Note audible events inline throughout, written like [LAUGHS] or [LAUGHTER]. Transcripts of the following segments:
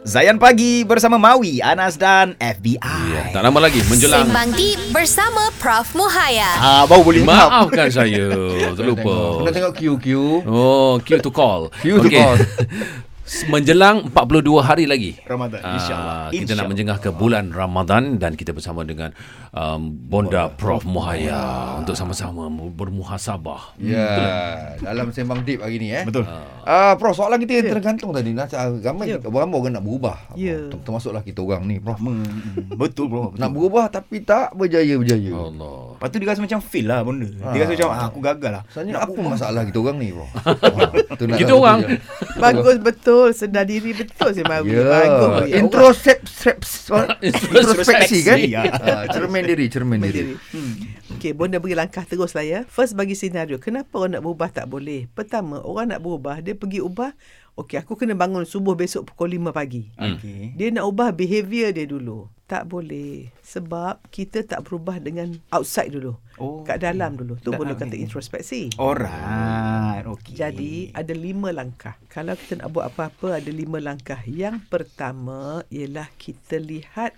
Zayan Pagi bersama Maui, Anas dan FBI. Ya, tak lama lagi menjelang Sembang Deep bersama Prof. Muhaya. Ah, baru boleh. Maafkan saya Terlupa Kena tengok QQ. Oh Q to call Q to call. [LAUGHS] Menjelang 42 hari lagi Ramadan, Ah, insyaAllah. Kita nak InsyaAllah. menjengah ke bulan Ramadan Dan kita bersama dengan um, Bonda Prof Muhaya Untuk sama-sama bermuhasabah Ya, dalam sembang deep hari ni eh. Betul. Ah, Prof, soalan kita yang tergantung tadi. Nak ramai Ya. ramai orang nak berubah. Ya. Ter- Termasuklah kita orang ni, Prof. Hmm, betul bro. [LAUGHS] Nak berubah tapi tak berjaya-berjaya. Allah Lepas tu dia rasa macam fail lah benda. Dia rasa macam ah, aku gagal lah. Sebenarnya Nak apa berubah. masalah kita orang ni, Prof? [LAUGHS] Ah, nak Kita orang. betul. Bagus betul Sedar diri betul si Mawi Bagus ya. [LAUGHS] introspeksi kan? Ya. Ah, cermin diri, cermin diri. Diri. Okey, Bonda bagi langkah terus lah ya. First bagi senario. Kenapa orang nak berubah tak boleh? Pertama, orang nak berubah, dia pergi ubah. Okey, aku kena bangun subuh besok pukul 5 pagi. Okey. Dia nak ubah behavior dia dulu. Tak boleh. Sebab kita tak berubah dengan outside dulu. Oh, Kat dalam dulu. Tu boleh kata introspeksi. Alright, okey. Jadi ada lima langkah. Kalau kita nak buat apa-apa ada lima langkah. Yang pertama ialah kita lihat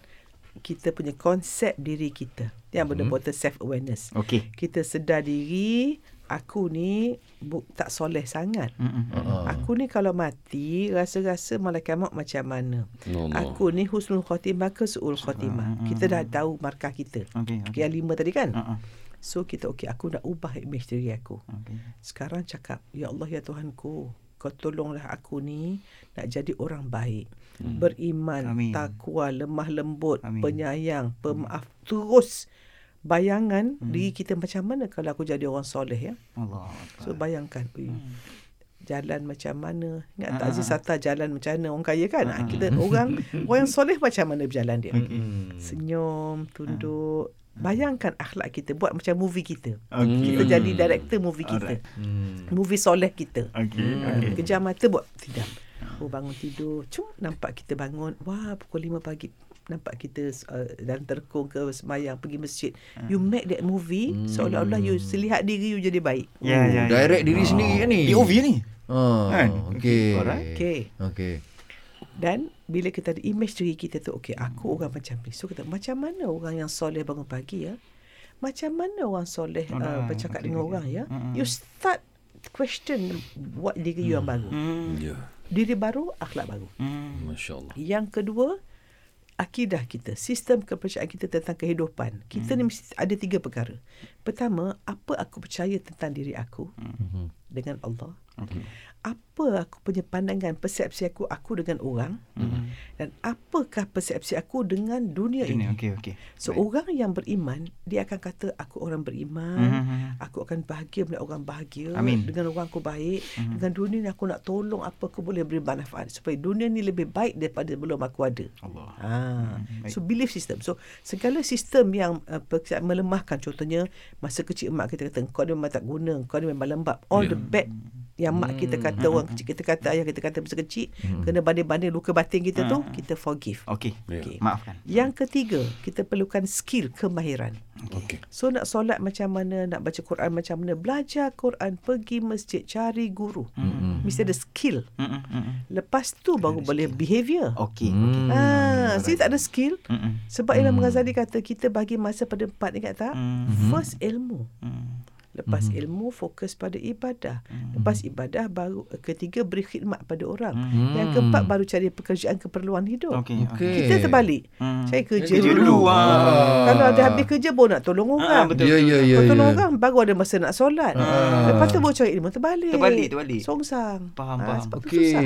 kita punya konsep diri kita. Yang benda mm-hmm. self awareness. Okey. Kita sedar diri aku ni bu, tak soleh sangat. Mm-mm. Ah. Aku ni kalau mati rasa-rasa malaikat maut macam mana. Allah. Aku ni husnul khotimah ke suul khotimah. Kita dah tahu markah kita. Okey, okey. Yang lima tadi kan? Uh-uh. So kita okey aku nak ubah image diri aku. Okey. Sekarang cakap, Ya Allah, Ya Tuhanku, kau tolonglah aku ni nak jadi orang baik. Hmm. Beriman, Amin. takwa, lemah lembut, Amin. penyayang, pemaaf. Terus bayangan hmm. diri kita macam mana kalau aku jadi orang soleh ya. Allah. So bayangkan, ui, Hmm. jalan macam mana. Ingat tak Ah, Aziz ah. Sata jalan macam mana orang kaya kan? Ah, kita orang [LAUGHS] orang yang soleh macam mana berjalan dia. Hmm. Senyum, tunduk. Bayangkan akhlak kita buat macam movie kita. Okey. Kita jadi director movie kita. Hmm. Movie soleh kita. Okey. Hmm. Okey. Kejam mata buat tidak. Oh bangun tidur. Cum nampak kita bangun. Wah pukul 5 pagi nampak kita uh, dalam terkung ke semayang pergi masjid. You make that movie seolah-olah you selihat diri you jadi baik. Ya, ya, ya. Direct diri sendiri kan ni. POV ni. Ah, Kan? okey. Alright. Okey. Okey. Dan bila kita ada image diri kita tu okey aku orang macam ni. So kita macam mana orang yang soleh bangun pagi ya? Macam mana orang soleh uh, Alright, bercakap okey, dengan orang ya? Mm-mm. You start question buat diri you yang baru. Hmm. Ya Diri baru, akhlak baru. Hmm. Masya Allah Yang kedua, akidah kita, sistem kepercayaan kita tentang kehidupan. Kita ni mesti ada tiga perkara. Pertama, apa aku percaya tentang diri aku Mhm. Dengan Allah. Okey. Apa aku punya pandangan, persepsi aku aku dengan orang Hmm. dan apakah persepsi aku dengan dunia Ini ini. okey okey. So Baik. orang yang beriman, dia akan kata aku orang beriman, Mhm. aku akan bahagia melihat orang bahagia, Amin. dengan orang aku baik, Mhm. dengan dunia ni aku nak tolong apa aku boleh beri manfaat supaya dunia ni lebih baik daripada belum aku ada. Allah. Ha. baik. So belief system. So segala sistem yang uh, melemahkan contohnya masa kecil mak kita kata kau ni memang tak guna, kau ni memang lembab. All Ya. the bad yang mak kita kata orang kecil kita kata ayah kita kata masa kecil kena banding-banding luka batin kita tu kita forgive. Okey. Ya. Okey. Maafkan. Yang ketiga, kita perlukan skill kemahiran. Okey So nak solat macam mana, nak baca Quran macam mana, belajar Quran, pergi masjid, cari guru. Hmm. Mesti ada skill. Hmm. Hmm. Lepas tu baru boleh behavior. Okey. Hmm. Okey. Ah, so tak ada skill. Hmm. Sebab Imam Ghazali kata kita bagi masa pada empat ingat tak? Hmm. First ilmu. Hmm. Lepas ilmu fokus pada ibadah. Lepas ibadah baru ketiga beri khidmat pada orang. Yang keempat baru cari pekerjaan keperluan hidup. Okey. Okey. Kita terbalik. Hmm. Saya kerja, Kerja dulu. dulu, ah. Kalau ada habis kerja baru nak tolong orang. betul. Ya ya ya. Kau tolong ya. orang baru ada masa nak solat. Lepas tu baru cari ilmu terbalik. Terbalik, terbalik. Songsang. Faham, Ah, faham. Sebab tu Okey. susah.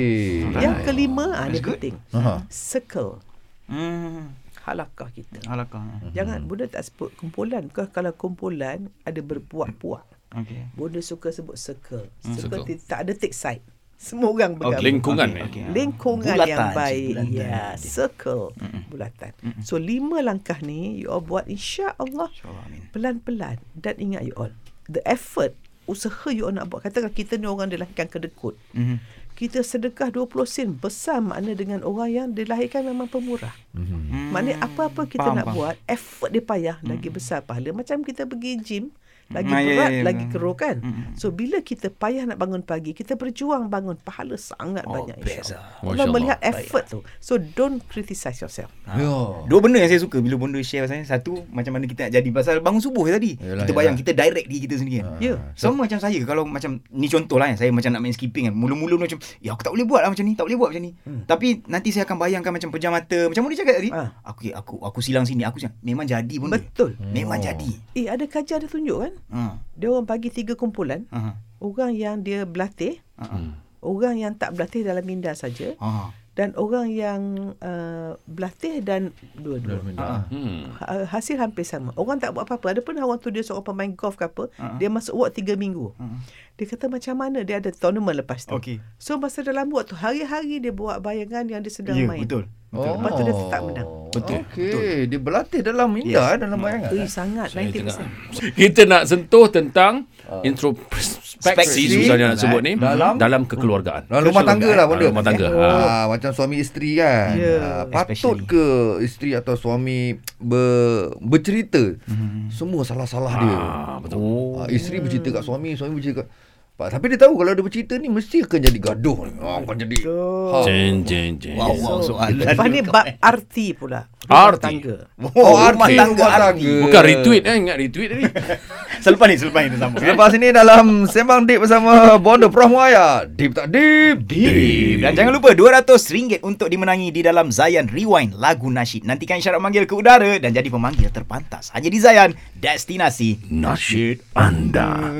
Yang kelima, ah, good. penting. Aha. Circle. Hmm. Halakah kita. Alakah. Jangan Bunda tak sebut kumpulan. Kau kalau kumpulan ada berpuak-puak. Okey. Bunda suka sebut circle. Circle, Circle. ti- tak ada take side. Semua orang bergabung. Lingkungan Okey, ni okey. Lingkungan Bulatan, yang baik. bulatan. Ya, circle. Bulatan. So lima langkah ni you all buat insya-Allah InsyaAllah, amin. pelan-pelan dan ingat you all the effort usaha you nak buat katakan kita ni orang dilahirkan kedekut Mhm. kita sedekah 20 sen besar makna dengan orang yang dilahirkan memang pemurah Mhm. Hmm. Maknanya apa-apa kita Faham, nak faham. buat, effort dia payah, lagi besar pahala. Macam kita pergi gym, lagi ya, berat, ya, ya, lagi keruh kan. Mm. So bila kita payah nak bangun pagi, kita berjuang bangun, pahala sangat Oh, banyak insya-Allah. lah. Allah melihat effort tu. So don't criticize yourself. Ya. Dua benda yang saya suka bila Bonda share pasal ni. Satu, macam mana kita nak jadi pasal bangun subuh tadi. Yalah, kita bayang, yalah. kita direct diri kita sendiri kan. Ya. So, Sama macam saya kalau macam ni contoh lah kan saya macam nak main skipping kan. Mula-mula macam ya aku tak boleh buat lah macam ni, tak boleh buat macam ni. Hmm. Tapi nanti saya akan bayangkan macam pejam mata macam mana dia cakap tadi. Ah. Aku aku aku silang sini, aku silang. Memang jadi pun. Betul. Memang Oh. jadi. Eh ada kajian dia tunjuk kan? Ha. Dia orang bagi tiga kumpulan. Ha. Orang yang dia berlatih, Ha. orang yang tak berlatih dalam minda saja Ha. dan orang yang uh, berlatih dan dua-dua. Hmm. Ha- hasil hampir sama. Orang tak buat apa-apa. Ada pernah orang tu dia seorang pemain golf ke apa, Ha. dia masuk ward tiga minggu. Ha. Dia kata macam mana dia ada tournament lepas tu. Okey. So masa dalam ward tu hari-hari dia buat bayangan yang dia sedang Ya, main. betul. Oh. Lepas tu dia tetap menang. Betul, Okey, dia berlatih dalam minda Yes. yes. dalam bayangan. Eh sangat Saya 90%. tengah kita nak sentuh tentang introspeksi Speksi. susahnya nak sebut ni Dalam? dalam kekeluargaan. Dalam rumah tangga lah benda. Rumah tangga. Oh. Ha. Ah, macam suami isteri kan. Ya. Ah, patut Especially. ke isteri atau suami ber, bercerita semua salah-salah dia. Ah, betul. Oh. Ah, isteri bercerita kat suami, suami bercerita kat tapi dia tahu kalau dia bercerita ni mesti akan jadi gaduh ni. Ah, akan jadi. Ha. Jeng jeng jeng. Wow, wow, soalan. Lepas ni bab arti pula. Arti. Tangga. Oh, arti rumah tangga. rumah arti. tangga. Bukan retweet eh, ingat retweet tadi. [LAUGHS] Selepas ni, selepas ni sambung. eh. Lepas ini dalam Sembang Deep bersama Bonda Prof Muaya. Deep tak deep? Deep. Dan jangan lupa RM200 untuk dimenangi di dalam Zayan Rewind lagu nasyid. Nantikan syarat manggil ke udara dan jadi pemanggil terpantas. Hanya di Zayan, destinasi Nasyid anda.